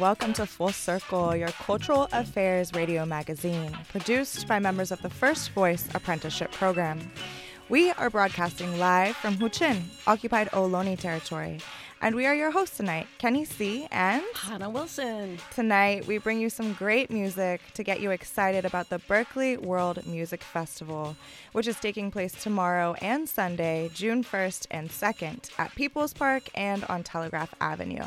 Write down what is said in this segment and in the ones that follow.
welcome to Full Circle, your cultural affairs radio magazine, produced by members of the First Voice Apprenticeship Program. We are broadcasting live from Huichin, occupied Ohlone territory, and we are your hosts tonight, Kenny C. and Hannah Wilson. Tonight, we bring you some great music to get you excited about the Berkeley World Music Festival, which is taking place tomorrow and Sunday, June 1st and 2nd, at People's Park and on Telegraph Avenue.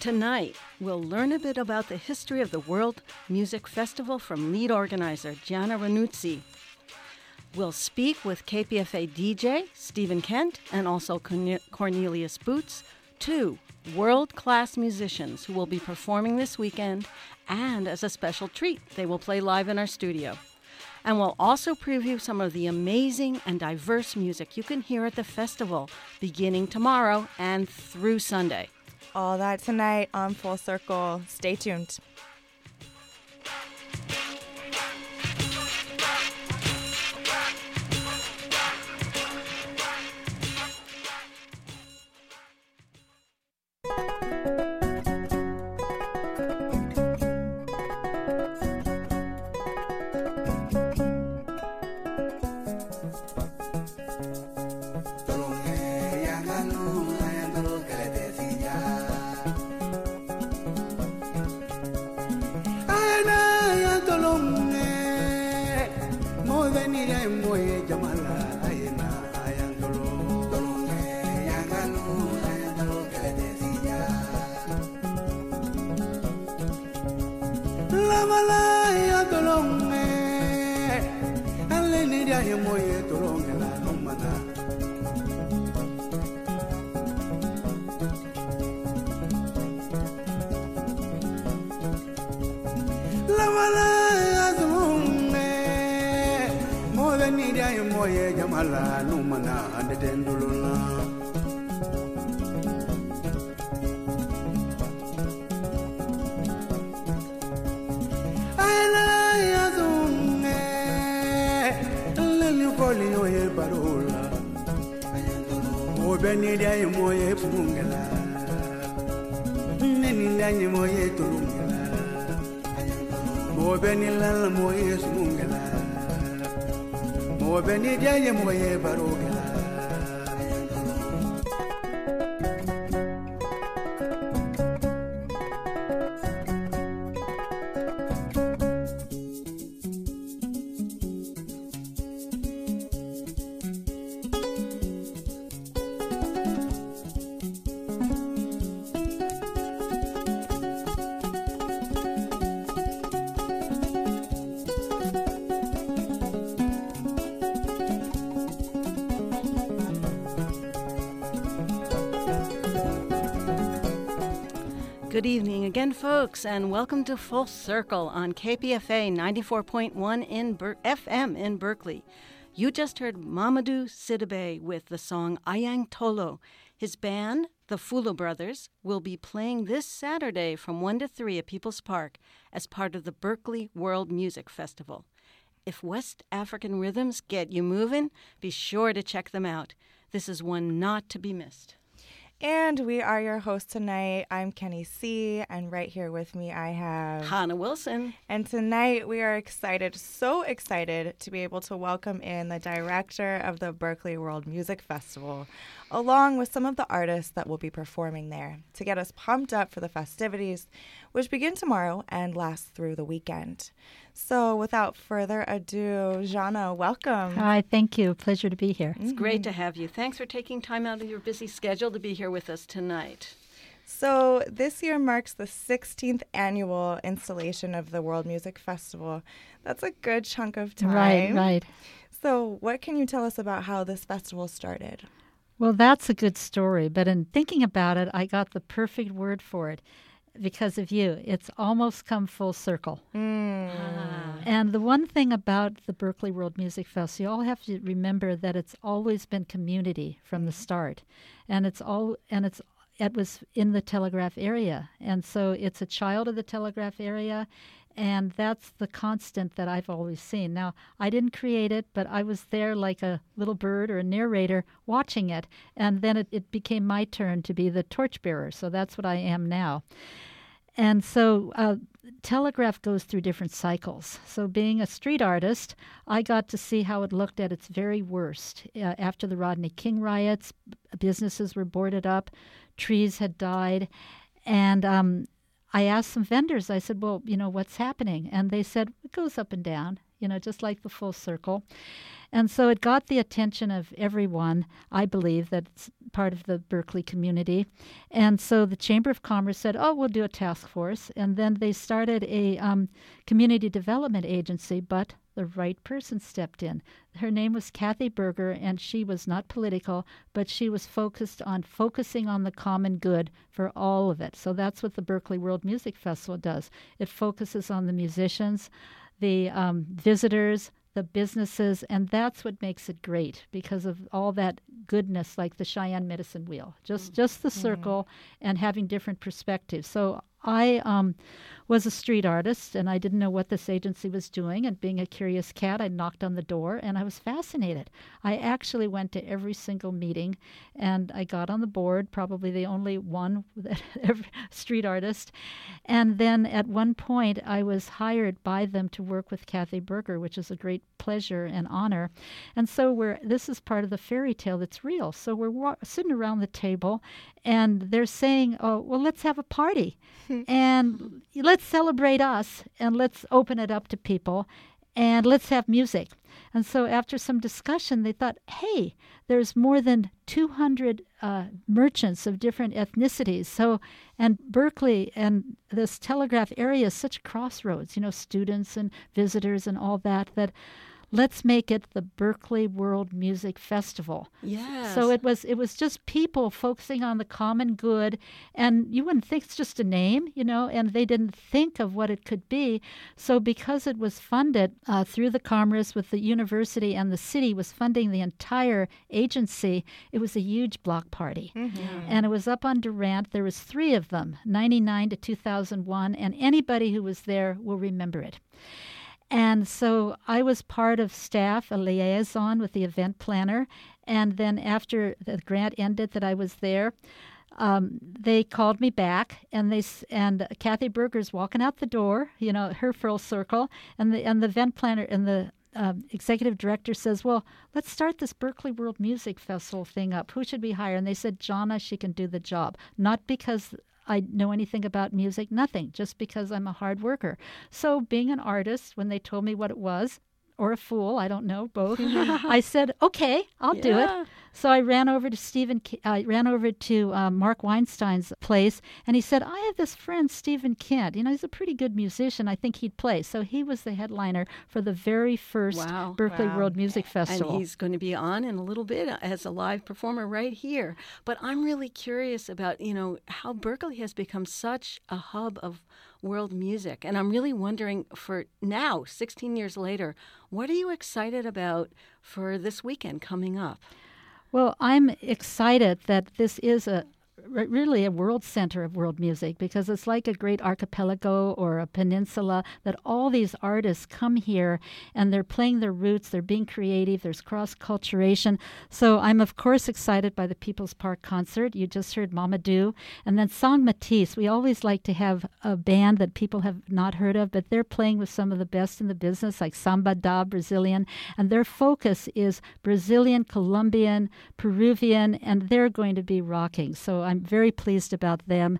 Tonight, we'll learn a bit about the history of the World Music Festival from lead organizer Gianna Ranuzzi. We'll speak with KPFA DJ Stephen Kent and also Cornelius Boots, two world class musicians who will be performing this weekend, and as a special treat, they will play live in our studio. And we'll also preview some of the amazing and diverse music you can hear at the festival beginning tomorrow and through Sunday. All that tonight on Full Circle. Stay tuned. Good evening again, folks, and welcome to Full Circle on KPFA 94.1 in Ber- FM in Berkeley. You just heard Mamadou Sidibe with the song Ayang Tolo. His band, the Fulu Brothers, will be playing this Saturday from 1 to 3 at People's Park as part of the Berkeley World Music Festival. If West African rhythms get you moving, be sure to check them out. This is one not to be missed. And we are your hosts tonight. I'm Kenny C, and right here with me I have Hannah Wilson. And tonight we are excited, so excited to be able to welcome in the director of the Berkeley World Music Festival, along with some of the artists that will be performing there to get us pumped up for the festivities, which begin tomorrow and last through the weekend. So, without further ado, Gianna, welcome. Hi, thank you. Pleasure to be here. It's great to mm-hmm. have you. Thanks for taking time out of your busy schedule to be here with us tonight. So, this year marks the 16th annual installation of the World Music Festival. That's a good chunk of time. Right, right. So, what can you tell us about how this festival started? Well, that's a good story. But in thinking about it, I got the perfect word for it. Because of you. It's almost come full circle. Mm. Ah. And the one thing about the Berkeley World Music Fest, you all have to remember that it's always been community from the mm-hmm. start, and it's all and it's it was in the Telegraph area, and so it's a child of the Telegraph area. And that's the constant that I've always seen. Now, I didn't create it, but I was there like a little bird or a narrator watching it. And then it, it became my turn to be the torchbearer. So that's what I am now. And so uh, Telegraph goes through different cycles. So, being a street artist, I got to see how it looked at its very worst. Uh, after the Rodney King riots, businesses were boarded up, trees had died. And um, I asked some vendors, I said, Well, you know, what's happening? And they said, It goes up and down, you know, just like the full circle. And so it got the attention of everyone, I believe, that's part of the Berkeley community. And so the Chamber of Commerce said, oh, we'll do a task force. And then they started a um, community development agency, but the right person stepped in. Her name was Kathy Berger, and she was not political, but she was focused on focusing on the common good for all of it. So that's what the Berkeley World Music Festival does. It focuses on the musicians, the um, visitors, the businesses, and that's what makes it great because of all that goodness, like the Cheyenne Medicine Wheel, just just the circle and having different perspectives. So I um, was a street artist, and I didn't know what this agency was doing. And being a curious cat, I knocked on the door, and I was fascinated. I actually went to every single meeting, and I got on the board, probably the only one every street artist. And then at one point, I was hired by them to work with Kathy Berger, which is a great pleasure and honor. And so we're this is part of the fairy tale that's real. So we're wa- sitting around the table, and they're saying, "Oh, well, let's have a party, and let's celebrate us, and let's open it up to people." And let's have music. And so, after some discussion, they thought, hey, there's more than 200 uh, merchants of different ethnicities. So, and Berkeley and this Telegraph area is such a crossroads, you know, students and visitors and all that, that let's make it the Berkeley World Music Festival. Yes. So it was it was just people focusing on the common good, and you wouldn't think it's just a name, you know, and they didn't think of what it could be. So because it was funded uh, through the Commerce with the university and the city was funding the entire agency, it was a huge block party, and it was up on Durant. There was three of them, ninety nine to two thousand one, and anybody who was there will remember it. And so I was part of staff, a liaison with the event planner. And then after the grant ended that I was there, um, they called me back, and they and Kathy Berger's walking out the door, you know, her full circle, and the and the event planner and the um, executive director says, "Well, let's start this Berkeley World Music Festival thing up. Who should we hire?" And they said, "Gianna, she can do the job. Not because I know anything about music, nothing, just because I'm a hard worker. So, being an artist, when they told me what it was, or a fool, I don't know, both, I said, okay, I'll do it. So I ran over to Stephen, I ran over to um, Mark Weinstein's place, and he said, I have this friend, Stephen Kent. You know, he's a pretty good musician. I think he'd play. So he was the headliner for the very first Wow. Berkeley Wow. World Music Festival. And he's going to be on in a little bit as a live performer right here. But I'm really curious about, you know, how Berkeley has become such a hub of world music. And I'm really wondering for now, 16 years later, what are you excited about for this weekend coming up? Well, I'm excited that this is a really a world center of world music because it's like a great archipelago or a peninsula that all these artists come here and they're playing their roots, they're being creative, there's cross culturation. So I'm of course excited by the People's Park concert. You just heard Mamadou and then Song Matisse. We always like to have a band that people have not heard of, but they're playing with some of the best in the business like Samba da Brazilian and their focus is Brazilian, Colombian, Peruvian and they're going to be rocking. So I'm very pleased about them.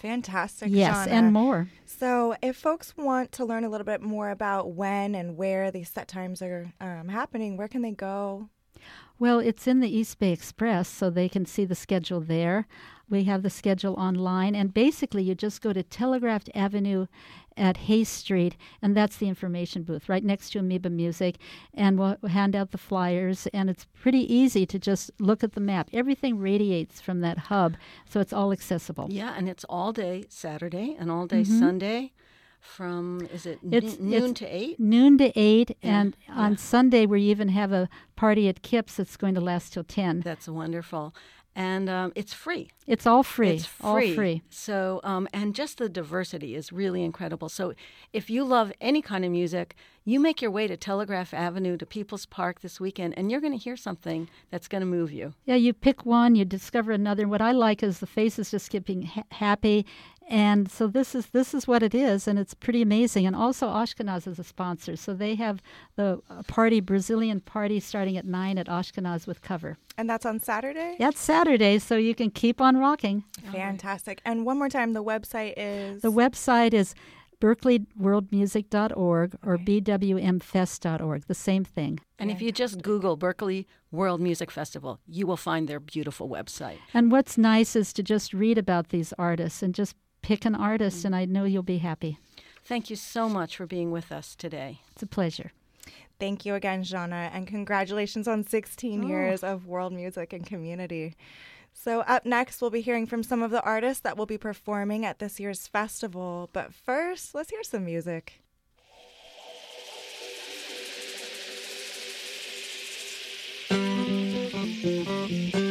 Fantastic. Yes, Shauna. and more. So, if folks want to learn a little bit more about when and where these set times are um, happening, where can they go? Well, it's in the East Bay Express, so they can see the schedule there. We have the schedule online, and basically, you just go to Telegraph Avenue at Haste Street, and that's the information booth right next to Amoeba Music. And we'll hand out the flyers, and it's pretty easy to just look at the map. Everything radiates from that hub, so it's all accessible. Yeah, and it's all day Saturday and all day Sunday from, is it Mm-hmm. It's- noon it's to 8? Noon to 8, Yeah, and on Sunday, we even have a party at Kips that's going to last till 10. That's wonderful. And um, it's free. It's all free. It's All free. free. So, um, and just the diversity is really incredible. So, if you love any kind of music, you make your way to Telegraph Avenue to People's Park this weekend, and you're going to hear something that's going to move you. Yeah, you pick one, you discover another. What I like is the faces just keeping ha- happy, and so this is this is what it is, and it's pretty amazing. And also Ashkenaz is a sponsor, so they have the uh, party Brazilian party starting at nine at Ashkenaz with cover. And that's on Saturday? That's Saturday, so you can keep on rocking. Fantastic. And one more time, the website is. The website is berkeleyworldmusic.org or bwmfest.org. The same thing. And if you just Google Berkeley World Music Festival, you will find their beautiful website. And what's nice is to just read about these artists and just pick an artist, mm. and I know you'll be happy. Thank you so much for being with us today. It's a pleasure. Thank you again, Gianna, and congratulations on 16 Oh. years of world music and community. So, up next, we'll be hearing from some of the artists that will be performing at this year's festival. But first, let's hear some music. من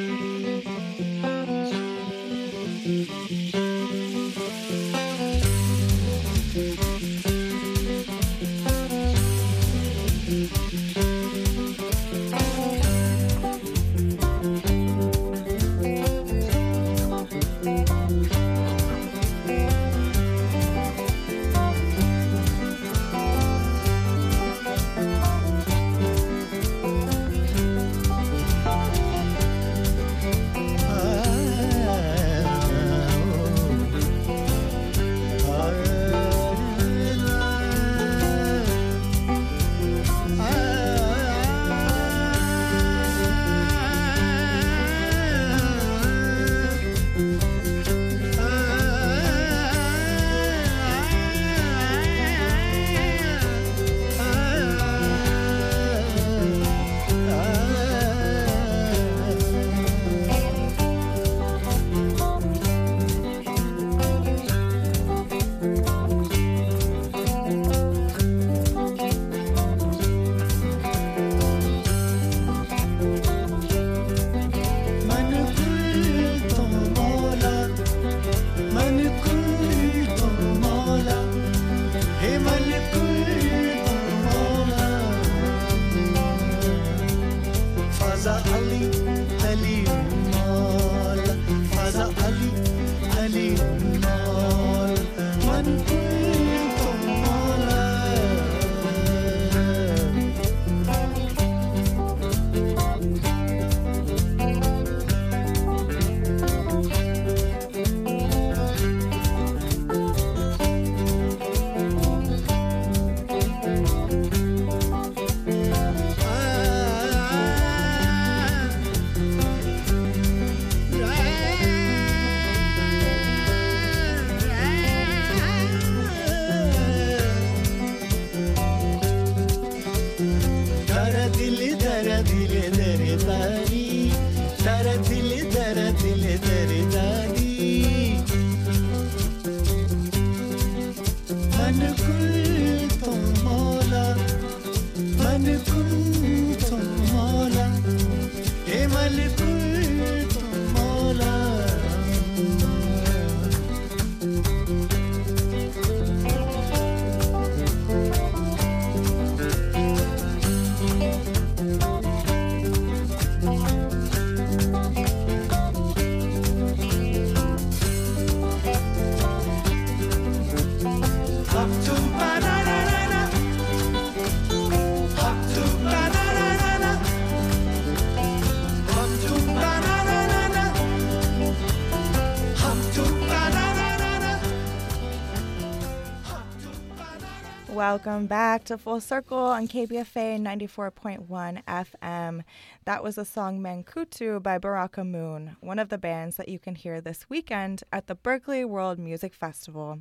Welcome back to Full Circle on KPFA 94.1 FM. That was the song Mankutu by Baraka Moon, one of the bands that you can hear this weekend at the Berkeley World Music Festival.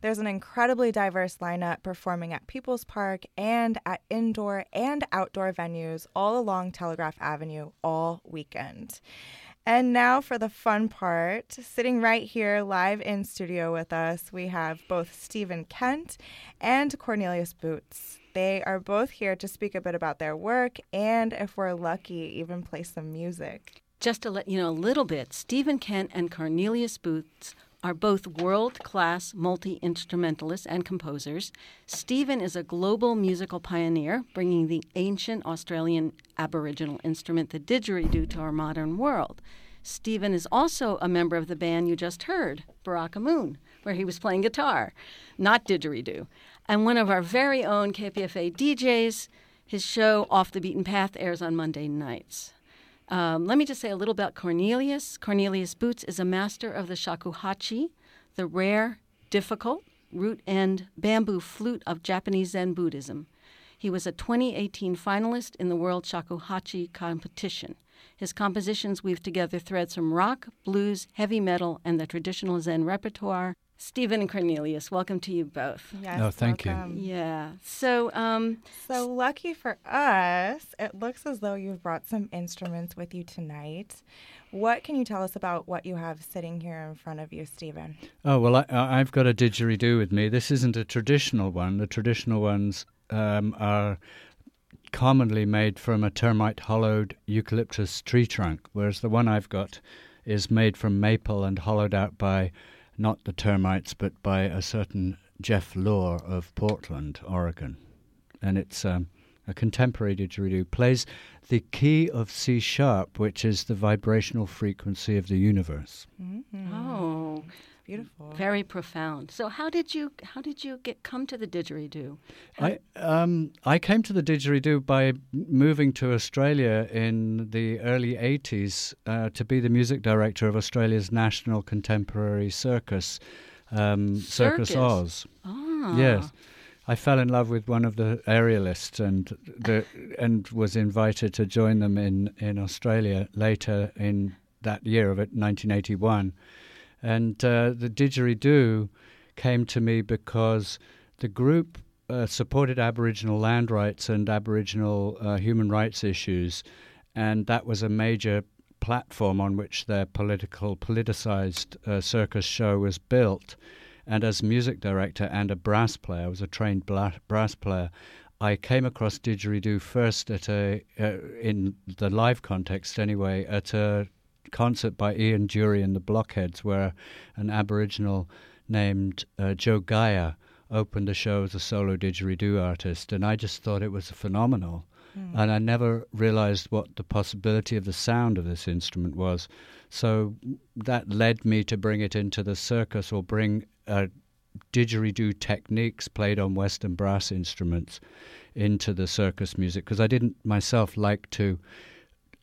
There's an incredibly diverse lineup performing at People's Park and at indoor and outdoor venues all along Telegraph Avenue all weekend. And now for the fun part. Sitting right here live in studio with us, we have both Stephen Kent and Cornelius Boots. They are both here to speak a bit about their work and, if we're lucky, even play some music. Just to let you know a little bit, Stephen Kent and Cornelius Boots are both world class multi instrumentalists and composers. Stephen is a global musical pioneer, bringing the ancient Australian Aboriginal instrument, the didgeridoo, to our modern world. Stephen is also a member of the band you just heard, Baraka Moon, where he was playing guitar, not didgeridoo. And one of our very own KPFA DJs, his show Off the Beaten Path airs on Monday nights. Um, let me just say a little about Cornelius. Cornelius Boots is a master of the shakuhachi, the rare, difficult, root end bamboo flute of Japanese Zen Buddhism. He was a 2018 finalist in the World Shakuhachi competition. His compositions weave together threads from rock, blues, heavy metal, and the traditional Zen repertoire. Stephen and Cornelius, welcome to you both. Yes, Oh, thank you. Yeah. So, um, So lucky for us, it looks as though you've brought some instruments with you tonight. What can you tell us about what you have sitting here in front of you, Stephen? Oh well, I, I- I've got a didgeridoo with me. This isn't a traditional one. The traditional ones um, are commonly made from a termite hollowed eucalyptus tree trunk, whereas the one I've got is made from maple and hollowed out by not the termites, but by a certain Jeff Law of Portland, Oregon, and it's um, a contemporary didgeridoo. Plays the key of C sharp, which is the vibrational frequency of the universe. oh, Beautiful. very profound. So, how did you how did you get come to the didgeridoo? I um I came to the didgeridoo by moving to Australia in the early '80s uh, to be the music director of Australia's national contemporary circus, um, Circus, Circus? Oz. Ah, Yes, I fell in love with one of the aerialists and the and was invited to join them in in Australia later in that year of it, 1981. And uh, the didgeridoo came to me because the group uh, supported Aboriginal land rights and Aboriginal uh, human rights issues, and that was a major platform on which their political, politicized uh, circus show was built. And as music director and a brass player, I was a trained bla- brass player. I came across didgeridoo first at a, uh, in the live context anyway, at a concert by Ian Dury and the Blockheads, where an Aboriginal named uh, Joe Geia opened the show as a solo didgeridoo artist, and I just thought it was phenomenal. And I never realized what the possibility of the sound of this instrument was. So that led me to bring it into the circus or bring uh, didgeridoo techniques played on Western brass instruments into the circus music because I didn't myself like to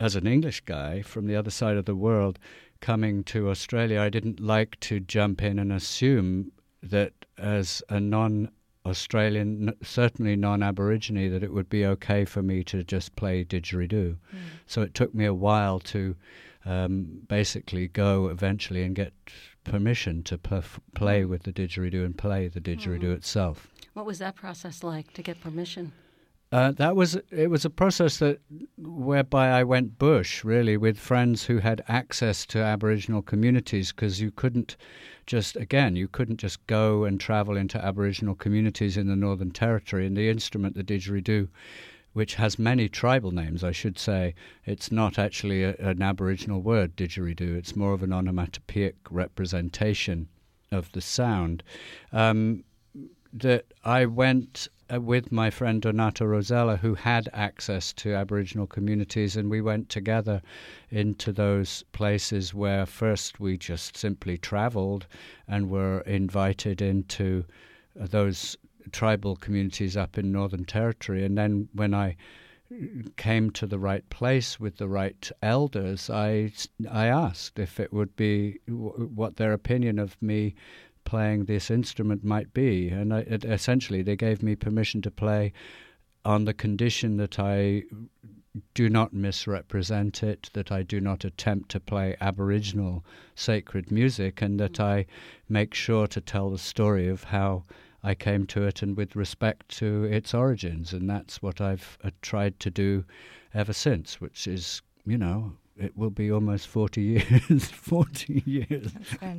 as an English guy from the other side of the world coming to Australia, I didn't like to jump in and assume that as a non Australian, certainly non Aborigine, that it would be okay for me to just play didgeridoo. Hmm. So it took me a while to um, basically go eventually and get permission to perf- play hmm. with the didgeridoo and play the didgeridoo hmm. itself. what was that process like to get permission? Uh, that was it. Was a process that whereby I went bush really with friends who had access to Aboriginal communities because you couldn't just again you couldn't just go and travel into Aboriginal communities in the Northern Territory. And the instrument, the didgeridoo, which has many tribal names, I should say, it's not actually a, an Aboriginal word, didgeridoo. It's more of an onomatopoeic representation of the sound. Um, that I went with my friend Donato Rosella, who had access to Aboriginal communities, and we went together into those places where first we just simply traveled and were invited into uh, those tribal communities up in Northern Territory. And then when I came to the right place with the right elders, I, I asked if it would be w- what their opinion of me playing this instrument might be. And I, it, essentially, they gave me permission to play on the condition that I do not misrepresent it, that I do not attempt to play Aboriginal sacred music, and that I make sure to tell the story of how I came to it and with respect to its origins. And that's what I've uh, tried to do ever since, which is, you know, it will be almost 40 years. 40 years.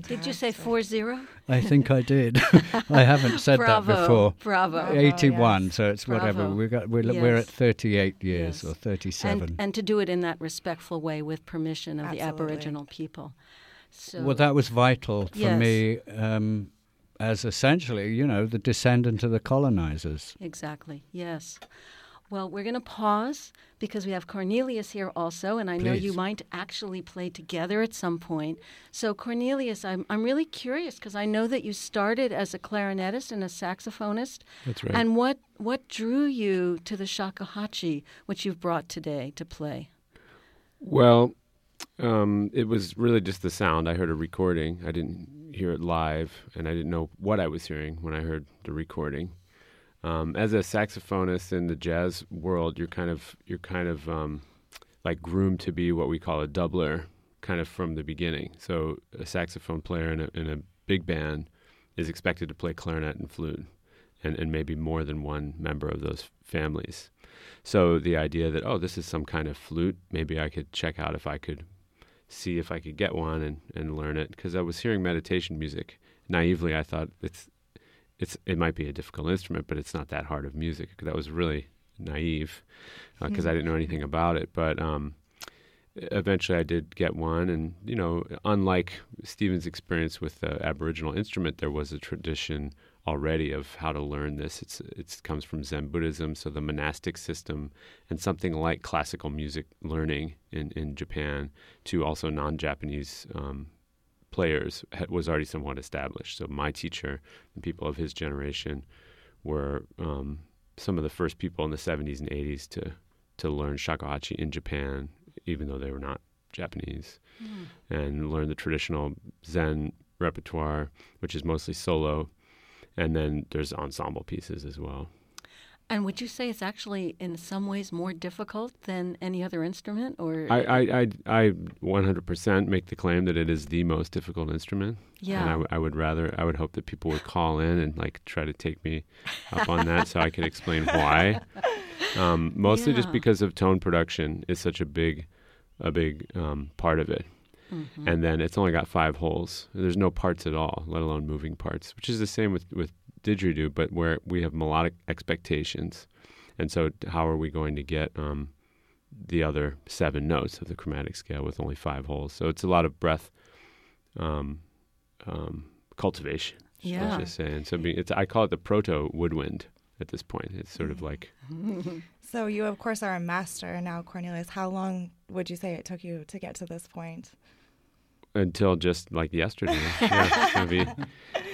Did you say four zero? I think I did. I haven't said Bravo. that before. Bravo. 81, yes. so it's whatever. Bravo. We got, we're, we're at 38 years Yes. or 37. And, and to do it in that respectful way with permission of the Aboriginal people. So well, that was vital for Yes. me um, as essentially, you know, the descendant of the colonizers. Exactly, yes. Well, we're going to pause because we have Cornelius here also, and I know you might actually play together at some point. So, Cornelius, I'm, I'm really curious because I know that you started as a clarinetist and a saxophonist. That's right. And what, what drew you to the shakuhachi, which you've brought today to play? Well, um, it was really just the sound. I heard a recording. I didn't hear it live, and I didn't know what I was hearing when I heard the recording. Um, as a saxophonist in the jazz world, you're kind of you're kind of um, like groomed to be what we call a doubler, kind of from the beginning. So a saxophone player in a, in a big band is expected to play clarinet and flute, and, and maybe more than one member of those families. So the idea that oh, this is some kind of flute, maybe I could check out if I could see if I could get one and, and learn it because I was hearing meditation music. Naively, I thought it's it's it might be a difficult instrument, but it's not that hard of music. That was really naive because I didn't know anything about it. But um, eventually, I did get one, and you know, unlike Stephen's experience with the Aboriginal instrument, there was a tradition already of how to learn this. It's it comes from Zen Buddhism, so the monastic system, and something like classical music learning in in Japan to also non-Japanese um, players was already somewhat established. So my teacher and people of his generation were um, some of the first people in the 70s and 80s to to learn shakuhachi in Japan, even though they were not Japanese, and learn the traditional Zen repertoire, which is mostly solo, and then there's ensemble pieces as well. And would you say it's actually in some ways more difficult than any other instrument? Or I, I, I, I 100% make the claim that it is the most difficult instrument. Yeah. And I, w- I would rather, I would hope that people would call in and like try to take me up on that so I could explain why. Um, mostly just because of tone production is such a big, a big um, part of it. Mm-hmm. And then it's only got five holes. There's no parts at all, let alone moving parts, which is the same with, with didgeridoo, but where we have melodic expectations. And so, how are we going to get um, the other seven notes of the chromatic scale with only five holes? So it's a lot of breath um, um, cultivation. Yeah. Let's just say. And so, it's I call it the proto woodwind at this point. It's sort Mm. of like So you, of course, are a master now, Cornelius. How long would you say it took you to get to this point? until just like yesterday. yeah, it's gonna be-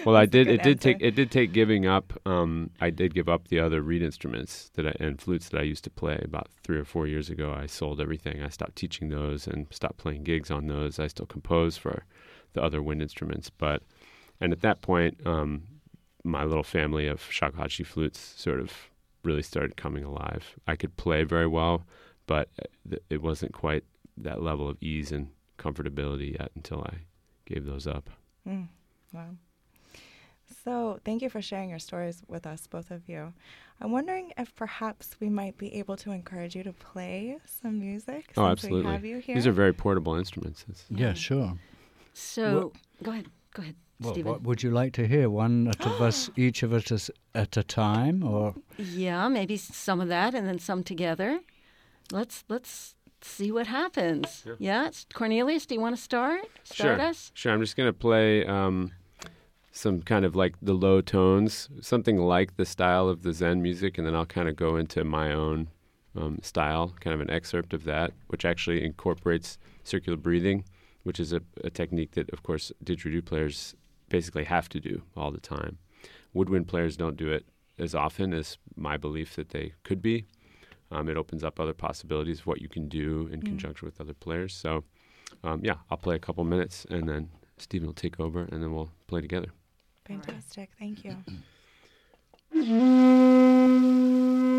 well, I did. It did take. It did take giving up. Um, I did give up the other reed instruments that I, and flutes that I used to play about three or four years ago. I sold everything. I stopped teaching those and stopped playing gigs on those. I still compose for the other wind instruments, but and at that point, um, my little family of shakuhachi flutes sort of really started coming alive. I could play very well, but uh, it wasn't quite that level of ease and comfortability yet until I gave those up. Mm, wow. So, thank you for sharing your stories with us, both of you. I'm wondering if perhaps we might be able to encourage you to play some music Oh, since absolutely. we have you here. These are very portable instruments. It's, Yeah, sure. So go ahead, go ahead, Well, Stephen. what would you like to hear? One at of us, each of us at a time, or Yeah, maybe some of that, and then some together. Let's let's see what happens. Yeah, it's- Cornelius, do you want to start? Start sure. us. Sure. I'm just going to play um, some kind of like the low tones, something like the style of the Zen music, and then I'll kind of go into my own um, style, kind of an excerpt of that, which actually incorporates circular breathing, which is a, a technique that, of course, didgeridoo players basically have to do all the time. Woodwind players don't do it as often as my belief that they could be. Um, it opens up other possibilities of what you can do in conjunction with other players. So, um, yeah, I'll play a couple minutes and then Stephen will take over and then we'll play together. Fantastic. Thank you.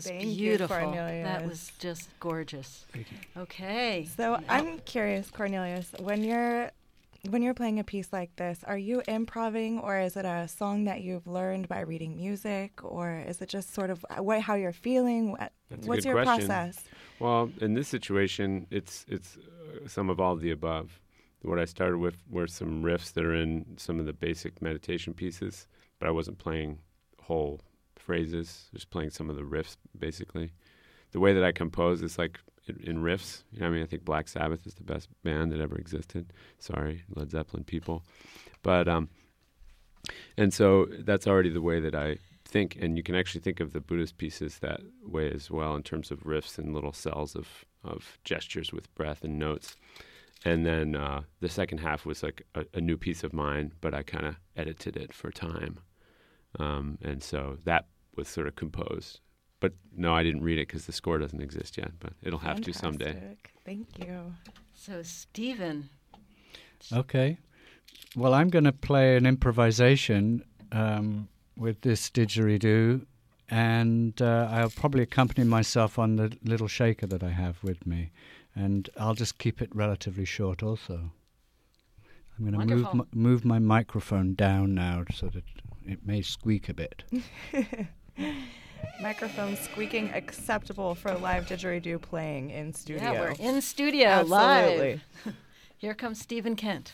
was Thank you, beautiful. that was just gorgeous. Okay. So I'm curious, Cornelius, when you're when you're playing a piece like this, are you improvising, or is it a song that you've learned by reading music or is it just sort of uh, what how you're feeling? What- That's a What's good your question. process? Well, in this situation, it's it's uh, some of all of the above. What I started with were some riffs that are in some of the basic meditation pieces, but I wasn't playing whole phrases, just playing some of the riffs basically. The way that I compose is like in, riffs. You know, I mean, I think Black Sabbath is the best band that ever existed. Sorry, Led Zeppelin people, but um, and so that's already the way that I think, and you can actually think of the Buddhist pieces that way as well, in terms of riffs and little cells of of gestures with breath and notes. And then uh, the second half was like a, a new piece of mine, but I kind of edited it for time, um, and so that was sort of composed. But no, I didn't read it because the score doesn't exist yet, but it'll have to someday. Thank you. So, Stephen, Okay. Well, I'm going to play an improvisation um, with this didgeridoo, and uh, I'll probably accompany myself on the little shaker that I have with me, and I'll just keep it relatively short. Also, I'm going to move Wonderful. m- move my microphone down now so that it may squeak a bit. Microphone squeaking acceptable for live didgeridoo playing in studio. yeah, we're in studio Absolutely. live. Here comes Stephen Kent.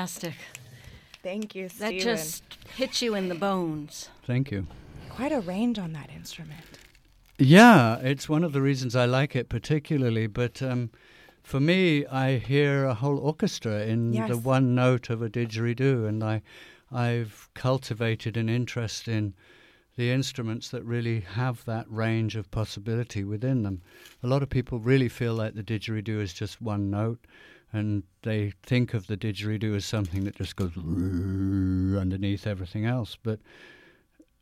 Fantastic. Thank you, That just hits you in the bones. Thank you. Quite a range on that instrument. Yeah, it's one of the reasons I like it particularly. But um, for me, I hear a whole orchestra in the one note of a didgeridoo, and I, I've cultivated an interest in the instruments that really have that range of possibility within them. A lot of people really feel like the didgeridoo is just one note, and they think of the didgeridoo as something that just goes underneath everything else. But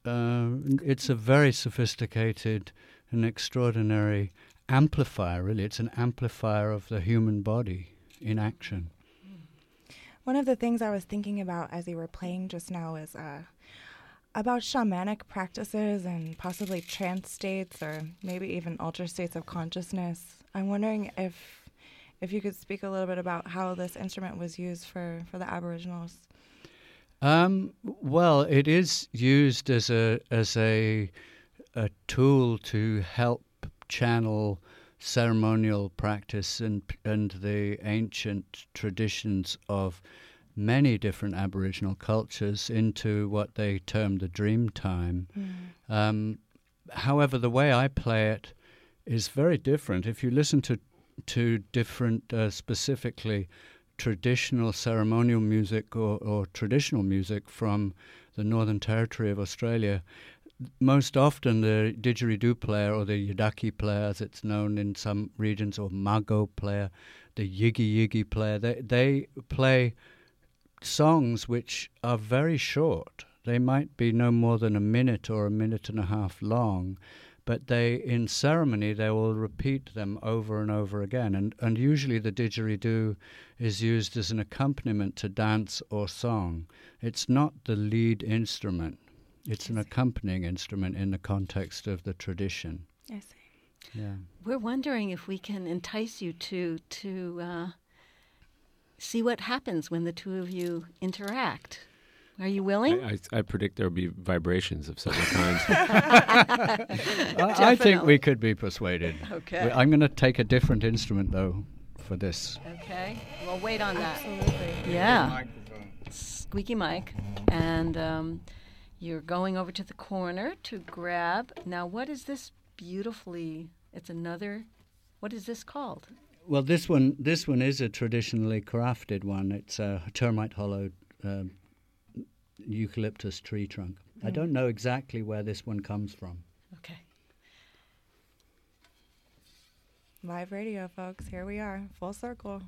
uh, it's a very sophisticated and extraordinary amplifier, really. It's an amplifier of the human body in action. One of the things I was thinking about as you were playing just now is uh, about shamanic practices and possibly trance states or maybe even altered states of consciousness. I'm wondering if if you could speak a little bit about how this instrument was used for, for the Aboriginals. Um, well, it is used as a as a a tool to help channel ceremonial practice and and the ancient traditions of many different Aboriginal cultures into what they term the dream time. Um, however, the way I play it is very different. If you listen to to different, uh, specifically traditional ceremonial music or, or traditional music from the Northern Territory of Australia, most often the didgeridoo player or the yidaki player, as it's known in some regions, or mago player, the yigi yigi player, they, they play songs which are very short. They might be no more than a minute or a minute and a half long, but they in ceremony they will repeat them over and over again. And and usually the didgeridoo is used as an accompaniment to dance or song. It's not the lead instrument. It's an accompanying instrument in the context of the tradition. I see. Yeah. We're wondering if we can entice you to to uh, see what happens when the two of you interact. Are you willing? I, I, I predict there will be vibrations of several kinds. I, I think we could be persuaded. Okay. I'm going to take a different instrument though for this. Okay. Well, wait on that. Absolutely. Yeah. Squeaky mic. And um, you're going over to the corner to grab. Now, what is this beautifully? It's another. What is this called? Well, this one, this one is a traditionally crafted one. It's a termite hollowed um, eucalyptus tree trunk. I mm. don't know exactly where this one comes from. Okay. Live radio, folks. Here we are, full circle.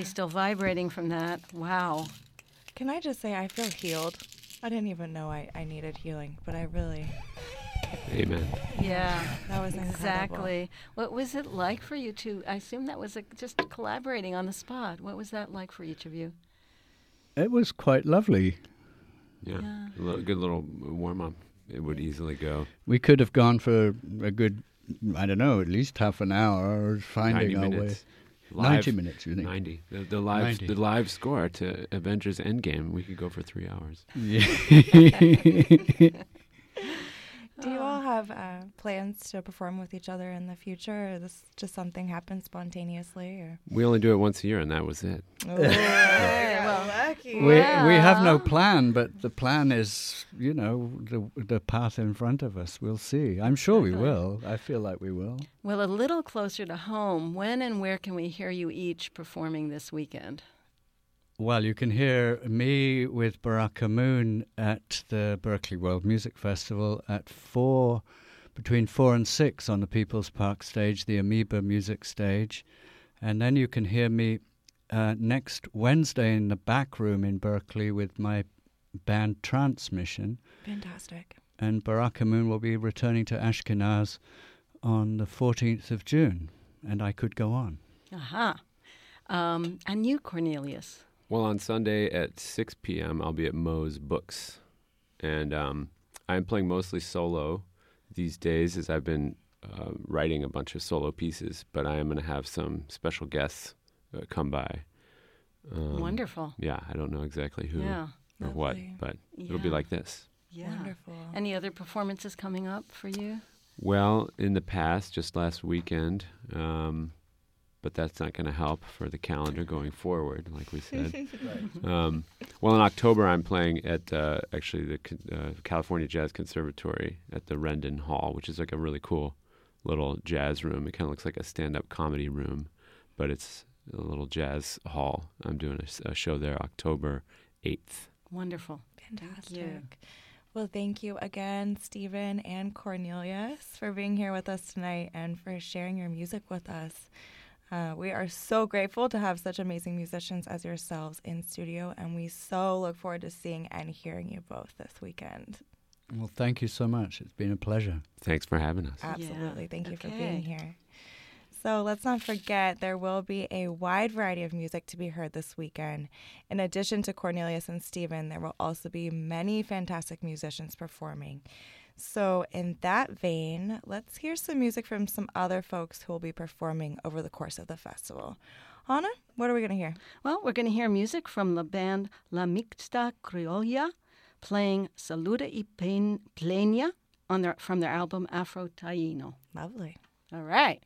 Body's still vibrating from that. Wow. Can I just say I feel healed? I didn't even know I, I needed healing, but I really Amen. Yeah, that was incredible. exactly. What was it like for you to? I assume that was a, just collaborating on the spot. What was that like for each of you? It was quite lovely. Yeah. Yeah. A little, good little warm up. It would easily go. We could have gone for a good, I don't know, at least half an hour finding 90 our minutes. way. Live, 90 minutes, you think? 90. The, the live 90. the live score to Avengers Endgame, we could go for three hours. Yeah. Do you all have uh, plans to perform with each other in the future, or this just something happened spontaneously? Or We only do it once a year, and that was it. oh, well, lucky. we, we have no plan, but the plan is, you know, the, the path in front of us. We'll see. I'm sure we will. I feel like we will. Well, a little closer to home. When and where can we hear you each performing this weekend? Well, you can hear me with Baraka Moon at the Berkeley World Music Festival at four, between four and six on the People's Park stage, the Amoeba Music Stage. And then you can hear me uh, next Wednesday in the back room in Berkeley with my band Transmission. Fantastic. And Baraka Moon will be returning to Ashkenaz on the 14th of June. And I could go on. Aha. Um, and you, Cornelius. Well, on Sunday at 6 p.m., I'll be at Moe's Books. And um, I'm playing mostly solo these days as I've been uh, writing a bunch of solo pieces, but I am going to have some special guests uh, come by. Um, Wonderful. Yeah, I don't know exactly who Yeah. or what, Lovely. but it'll be like this. Yeah. Wonderful. Any other performances coming up for you? Well, in the past, just last weekend, um, but that's not going to help for the calendar going forward, like we said. um, well, in October, I'm playing at uh, actually the uh, California Jazz Conservatory at the Rendon Hall, which is like a really cool little jazz room. It kind of looks like a stand-up comedy room, but it's a little jazz hall. I'm doing a show there October 8th. Wonderful. Fantastic. you. Well, thank you again, Stephen and Cornelius, for being here with us tonight and for sharing your music with us. Uh, we are so grateful to have such amazing musicians as yourselves in studio, and we so look forward to seeing and hearing you both this weekend. Well, thank you so much. It's been a pleasure. Thanks for having us. Absolutely. Thank you for being here. So let's not forget there will be a wide variety of music to be heard this weekend. In addition to Cornelius and Stephen, there will also be many fantastic musicians performing. So, in that vein, let's hear some music from some other folks who will be performing over the course of the festival. Hannah, what are we going to hear? Well, we're going to hear music from the band La Mixta Criolla playing Saluda y Plenia on their, from their album Afro Taino. Lovely. All right.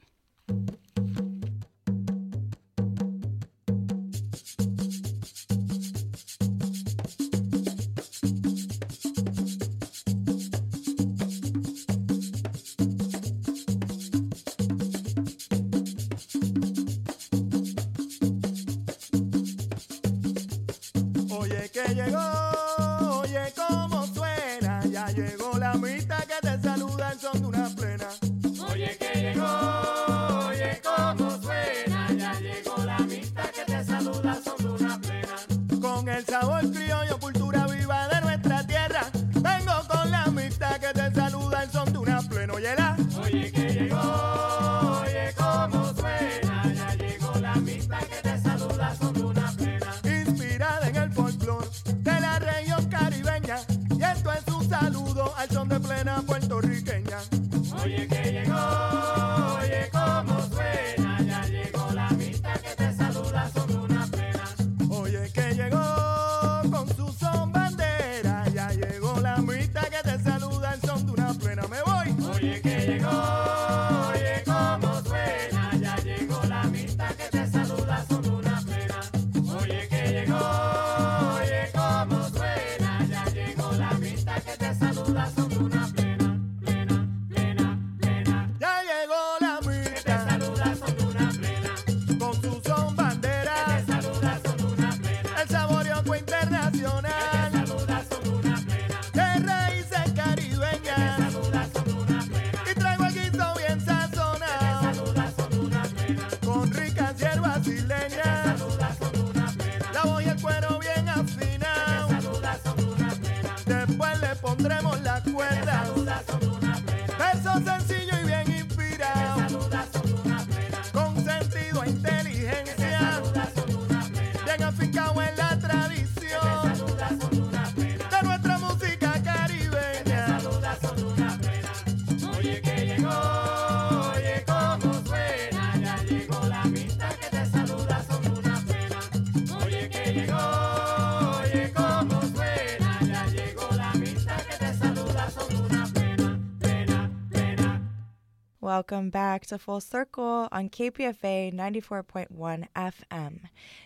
Welcome back to Full Circle on KPFA 94.1 FM.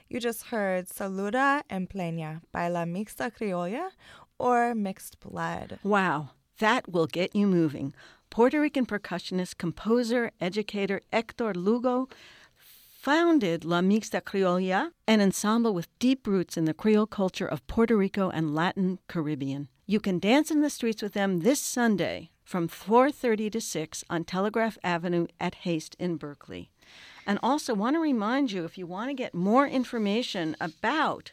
You just heard Saluda en Plena by La Mixta Criolla or Mixed Blood. Wow, that will get you moving. Puerto Rican percussionist, composer, educator Hector Lugo founded La Mixta Criolla, an ensemble with deep roots in the Creole culture of Puerto Rico and Latin Caribbean. You can dance in the streets with them this Sunday from 4:30 to 6 on Telegraph Avenue at Haste in Berkeley. And also want to remind you if you want to get more information about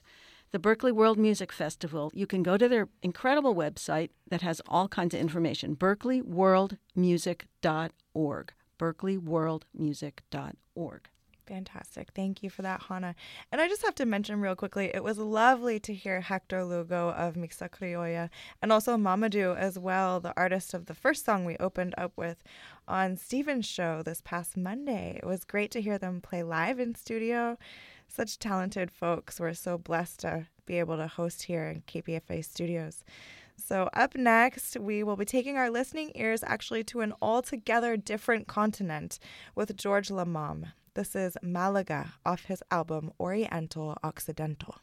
the Berkeley World Music Festival, you can go to their incredible website that has all kinds of information berkeleyworldmusic.org. berkeleyworldmusic.org. Fantastic. Thank you for that, Hannah. And I just have to mention real quickly, it was lovely to hear Hector Lugo of Mixta Criolla and also Mamadou as well, the artist of the first song we opened up with on Stephen's show this past Monday. It was great to hear them play live in studio. Such talented folks. We're so blessed to be able to host here in KPFA studios. So, up next, we will be taking our listening ears actually to an altogether different continent with George Lammam. This is Malaga off his album Oriental Occidental.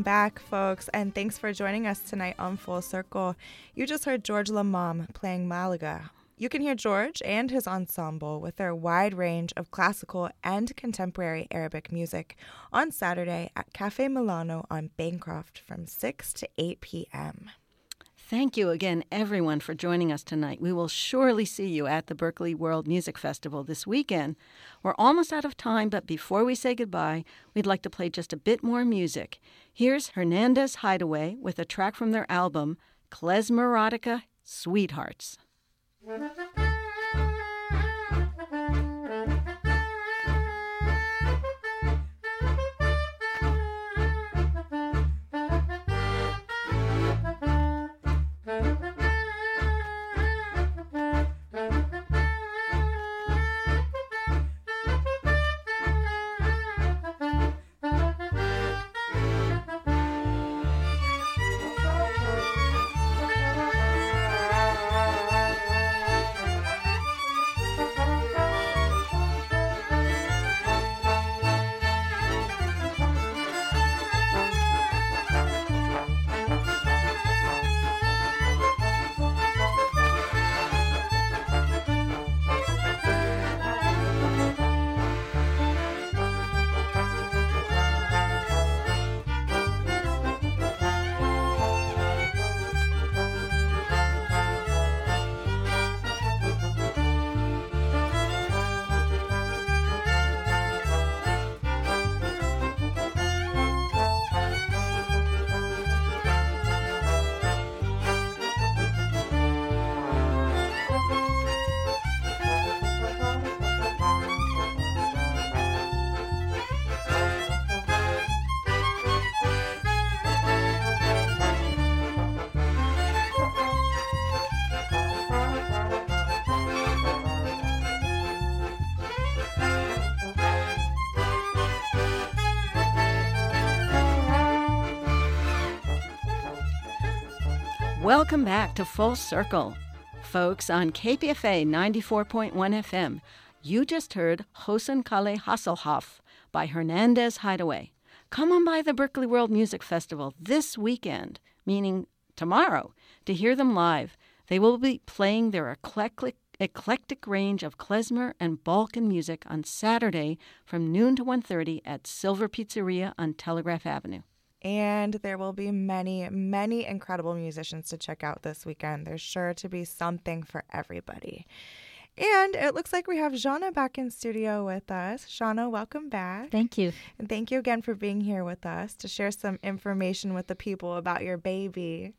Welcome back, folks, and thanks for joining us tonight on Full Circle. You just heard George Lammam playing Malaga. You can hear George and his ensemble with their wide range of classical and contemporary Arabic music on Saturday at Cafe Milano on Bancroft from 6 to 8 p.m. Thank you again, everyone, for joining us tonight. We will surely see you at the Berkeley World Music Festival this weekend. We're almost out of time, but before we say goodbye, we'd like to play just a bit more music. Here's Hernandez Hideaway with a track from their album, Klezmerotica Sweethearts. Welcome back to Full Circle. Folks, on KPFA 94.1 FM, you just heard Hosen Kale Hasselhoff by Hernandez Hideaway. Come on by the Berkeley World Music Festival this weekend, meaning tomorrow, to hear them live. They will be playing their eclectic, eclectic range of klezmer and Balkan music on Saturday from noon to 1:30 at Sliver Pizzeria on Telegraph Avenue. And there will be many, many incredible musicians to check out this weekend. There's sure to be something for everybody. And it looks like we have Gianna back in studio with us. Gianna, welcome back. Thank you. And thank you again for being here with us to share some information with the people about your baby.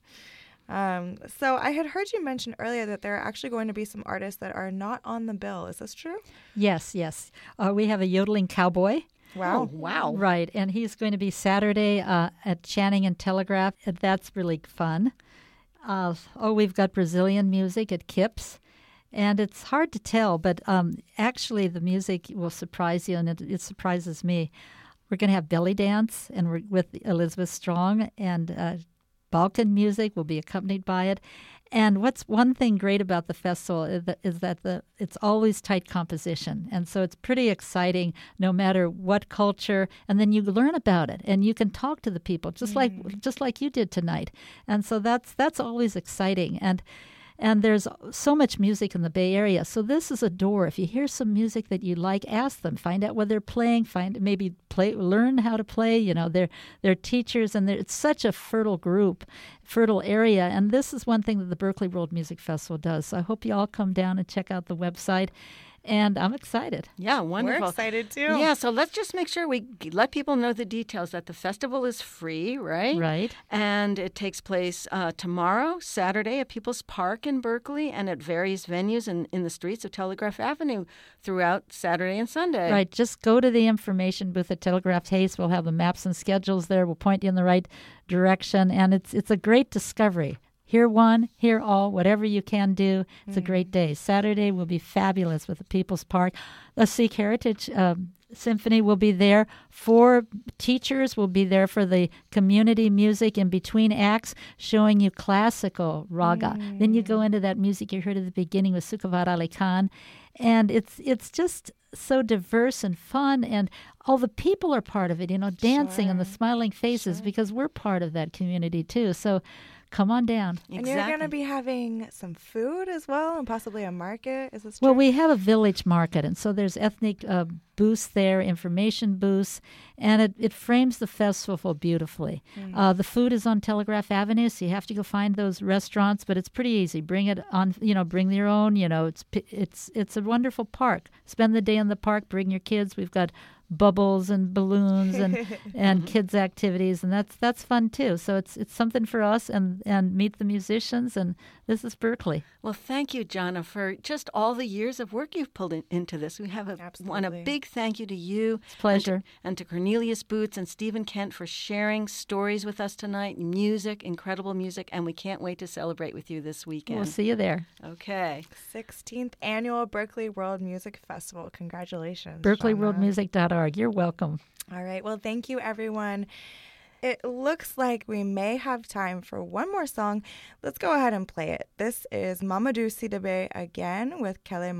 Um, so I had heard you mention earlier that there are actually going to be some artists that are not on the bill. Is this true? Yes, yes. Uh, we have a yodeling cowboy. Wow. wow. Right, and he's going to be Saturday uh, at Channing and Telegraph. That's really fun. Uh, oh, we've got Brazilian music at Kips. And it's hard to tell, but um, actually, the music will surprise you, and it, it surprises me. We're going to have belly dance, and we're with Elizabeth Strong, and uh, Balkan music will be accompanied by it. And what's one thing great about the festival is that, is that the it's always tight composition, and so it's pretty exciting no matter what culture. And then you learn about it, and you can talk to the people just like mm. just like you did tonight. And so that's that's always exciting. And and there's so much music in the Bay Area. So this is a door. If you hear some music that you like, ask them. Find out what they're playing. Find maybe play, learn how to play. You know, they're they're teachers, and they're, it's such a fertile group, fertile area. And this is one thing that the Berkeley World Music Festival does. So I hope you all come down and check out the website. And I'm excited. Yeah, wonderful. We're excited too. Yeah, so let's just make sure we let people know the details that the festival is free, right? Right. And it takes place uh, tomorrow, Saturday, at People's Park in Berkeley and at various venues in, in the streets of Telegraph Avenue throughout Saturday and Sunday. Right. Just go to the information booth at Telegraph Haste. We'll have the maps and schedules there. We'll point you in the right direction, and it's it's a great discovery. Hear one, hear all, whatever you can do. It's a great day. Saturday will be fabulous with the People's Park. The Sikh Heritage um, Symphony will be there. Four teachers will be there for the community music in between acts, showing you classical raga. Then you go into that music you heard at the beginning with Sukhavat Ali Khan, and it's it's just so diverse and fun, and all the people are part of it. You know, dancing and the smiling faces because we're part of that community too. So, come on down. And you're going to be having some food as well, and possibly a market. Is this true? Well, we have a village market, and so there's ethnic uh, booths there, information booths, and it, it frames the festival beautifully. Uh, the food is on Telegraph Avenue, so you have to go find those restaurants, but it's pretty easy. Bring it on, you know, bring your own. You know, it's it's it's a wonderful park. Spend the day in the park. Bring your kids. We've got bubbles and balloons and and mm-hmm. kids activities and that's that's fun too so it's it's something for us and and meet the musicians and this is berkeley Well, thank you, Gianna, for just all the years of work you've pulled in, into this. We have a, want a big thank you to you. It's a pleasure. And to, and to Cornelius Boots and Stephen Kent for sharing stories with us tonight, music, incredible music, and we can't wait to celebrate with you this weekend. we'll see you there Okay. 16th annual Berkeley World Music Festival. Congratulations. Gianna. You're welcome All right. Well, thank you, everyone. It looks like we may have time for one more song. Let's go ahead and play it. This is Mamadou Sidibe again with Kele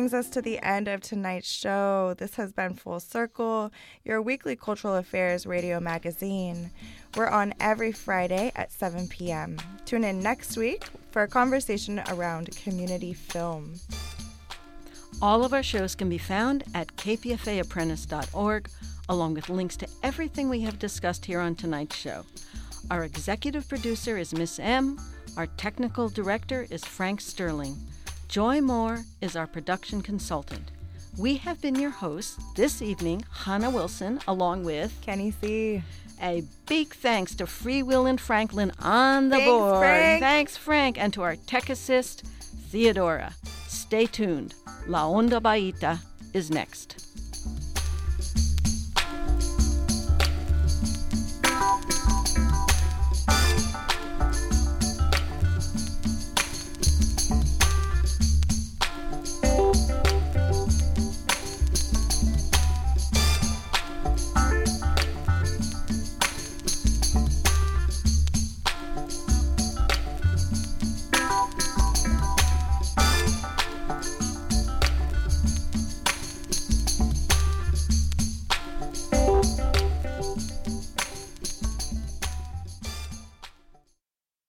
brings us to the end of tonight's show. This has been Full Circle, your weekly cultural affairs radio magazine. We're on every Friday at 7 p.m. Tune in next week for a conversation around community film. All of our shows can be found at kpfaapprentice.org, along with links to everything we have discussed here on tonight's show. Our executive producer is Miss M. Our technical director is Frank Sterling. Joy Moore is our production consultant. We have been your hosts this evening, Hannah Wilson, along with Kenny C. a big thanks to Free Will and Franklin on the Thanks, board. Frank. Thanks, Frank, and to our tech assist, Theodora. Stay tuned. La Onda Bajita is next.